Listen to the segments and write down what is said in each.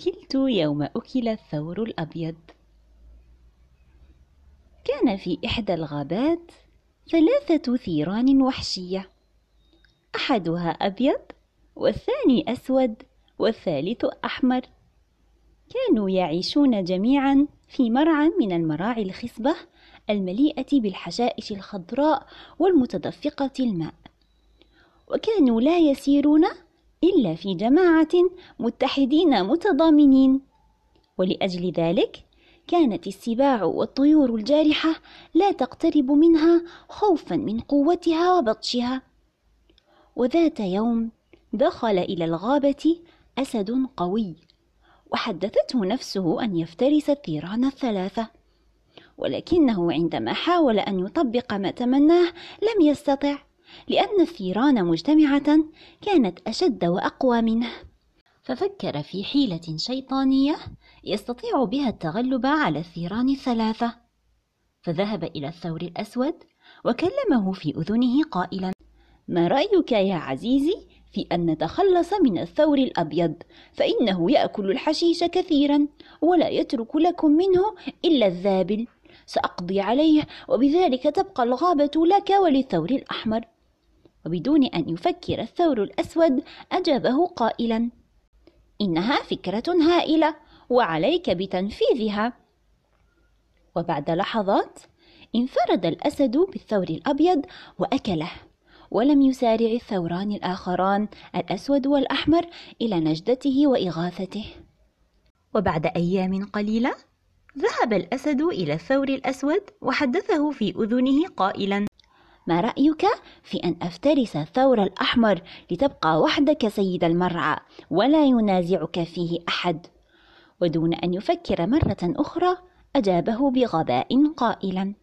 أكلت يوم أكل الثور الأبيض. كان في إحدى الغابات ثلاثة ثيران وحشية. أحدها أبيض والثاني أسود والثالث أحمر. كانوا يعيشون جميعا في مرعى من المراعي الخصبة المليئة بالحشائش الخضراء والمتدفقة الماء. وكانوا لا يسيرون إلا في جماعة متحدين متضامنين. ولأجل ذلك كانت السباع والطيور الجارحة لا تقترب منها خوفا من قوتها وبطشها. وذات يوم دخل إلى الغابة أسد قوي وحدثته نفسه أن يفترس الثيران الثلاثة. ولكنه عندما حاول أن يطبق ما تمناه لم يستطع. لأن الثيران مجتمعة كانت أشد وأقوى منه. ففكر في حيلة شيطانية يستطيع بها التغلب على الثيران الثلاثة. فذهب إلى الثور الأسود وكلمه في أذنه قائلا ما رأيك يا عزيزي في أن نتخلص من الثور الأبيض؟ فإنه يأكل الحشيش كثيرا ولا يترك لكم منه إلا الذابل. سأقضي عليه وبذلك تبقى الغابة لك وللثور الأحمر. وبدون أن يفكر الثور الأسود أجابه قائلا إنها فكرة هائلة وعليك بتنفيذها. وبعد لحظات انفرد الأسد بالثور الأبيض وأكله ولم يسارع الثوران الآخران الأسود والأحمر إلى نجدته وإغاثته. وبعد أيام قليلة ذهب الأسد إلى الثور الأسود وحدثه في أذنه قائلا ما رأيك في أن أفترس الثور الأحمر لتبقى وحدك سيد المرعى ولا ينازعك فيه أحد؟ ودون أن يفكر مرة أخرى أجابه بغباء قائلا.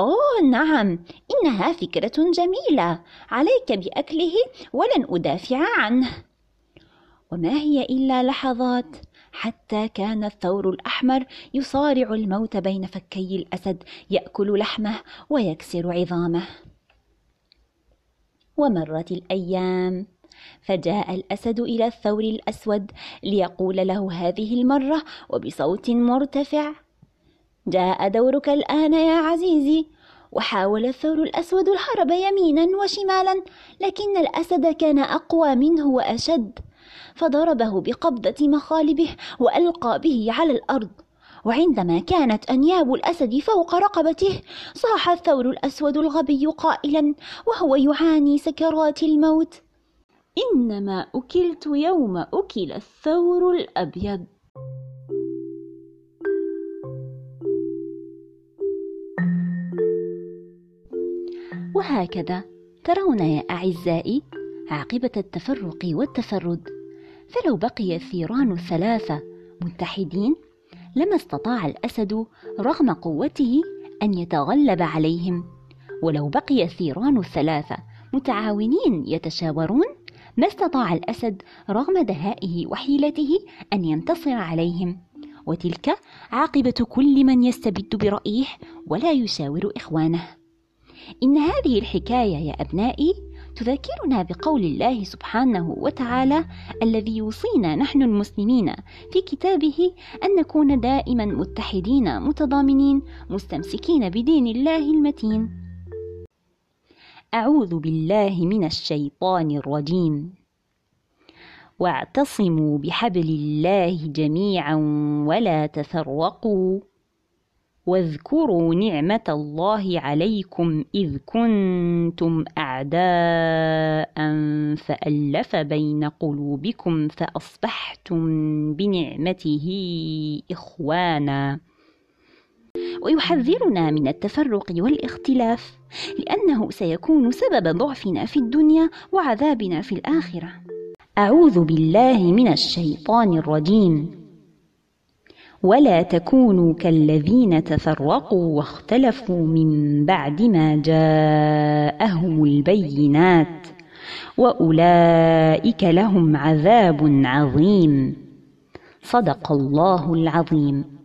أوه نعم إنها فكرة جميلة. عليك بأكله ولن أدافع عنه. وما هي إلا لحظات حتى كان الثور الأحمر يصارع الموت بين فكي الأسد يأكل لحمه ويكسر عظامه. ومرت الأيام. فجاء الأسد إلى الثور الأسود ليقول له هذه المرة وبصوت مرتفع جاء دورك الآن يا عزيزي. وحاول الثور الأسود الهرب يمينا وشمالا لكن الأسد كان أقوى منه وأشد. فضربه بقبضة مخالبه وألقى به على الأرض. وعندما كانت أنياب الأسد فوق رقبته صاح الثور الأسود الغبي قائلا وهو يعاني سكرات الموت. إنما أكلت يوم أكل الثور الأبيض. وهكذا ترون يا أعزائي عاقبة التفرق والتفرد. فلو بقي الثيران الثلاثة متحدين لما استطاع الأسد رغم قوته أن يتغلب عليهم. ولو بقي الثيران الثلاثة متعاونين يتشاورون ما استطاع الأسد رغم دهائه وحيلته أن ينتصر عليهم. وتلك عاقبة كل من يستبد برأيه ولا يشاور إخوانه. إن هذه الحكاية يا أبنائي تذكرنا بقول الله سبحانه وتعالى الذي يوصينا نحن المسلمين في كتابه أن نكون دائما متحدين متضامنين مستمسكين بدين الله المتين. أعوذ بالله من الشيطان الرجيم. واعتصموا بحبل الله جميعا ولا تفرقوا. واذكروا نعمة الله عليكم إذ كنتم أعداء فألف بين قلوبكم فأصبحتم بنعمته إخوانا. ويحذرنا من التفرق والاختلاف لأنه سيكون سبب ضعفنا في الدنيا وعذابنا في الآخرة. أعوذ بالله من الشيطان الرجيم. ولا تكونوا كالذين تفرقوا واختلفوا من بعد ما جاءهم البينات وأولئك لهم عذاب عظيم. صدق الله العظيم.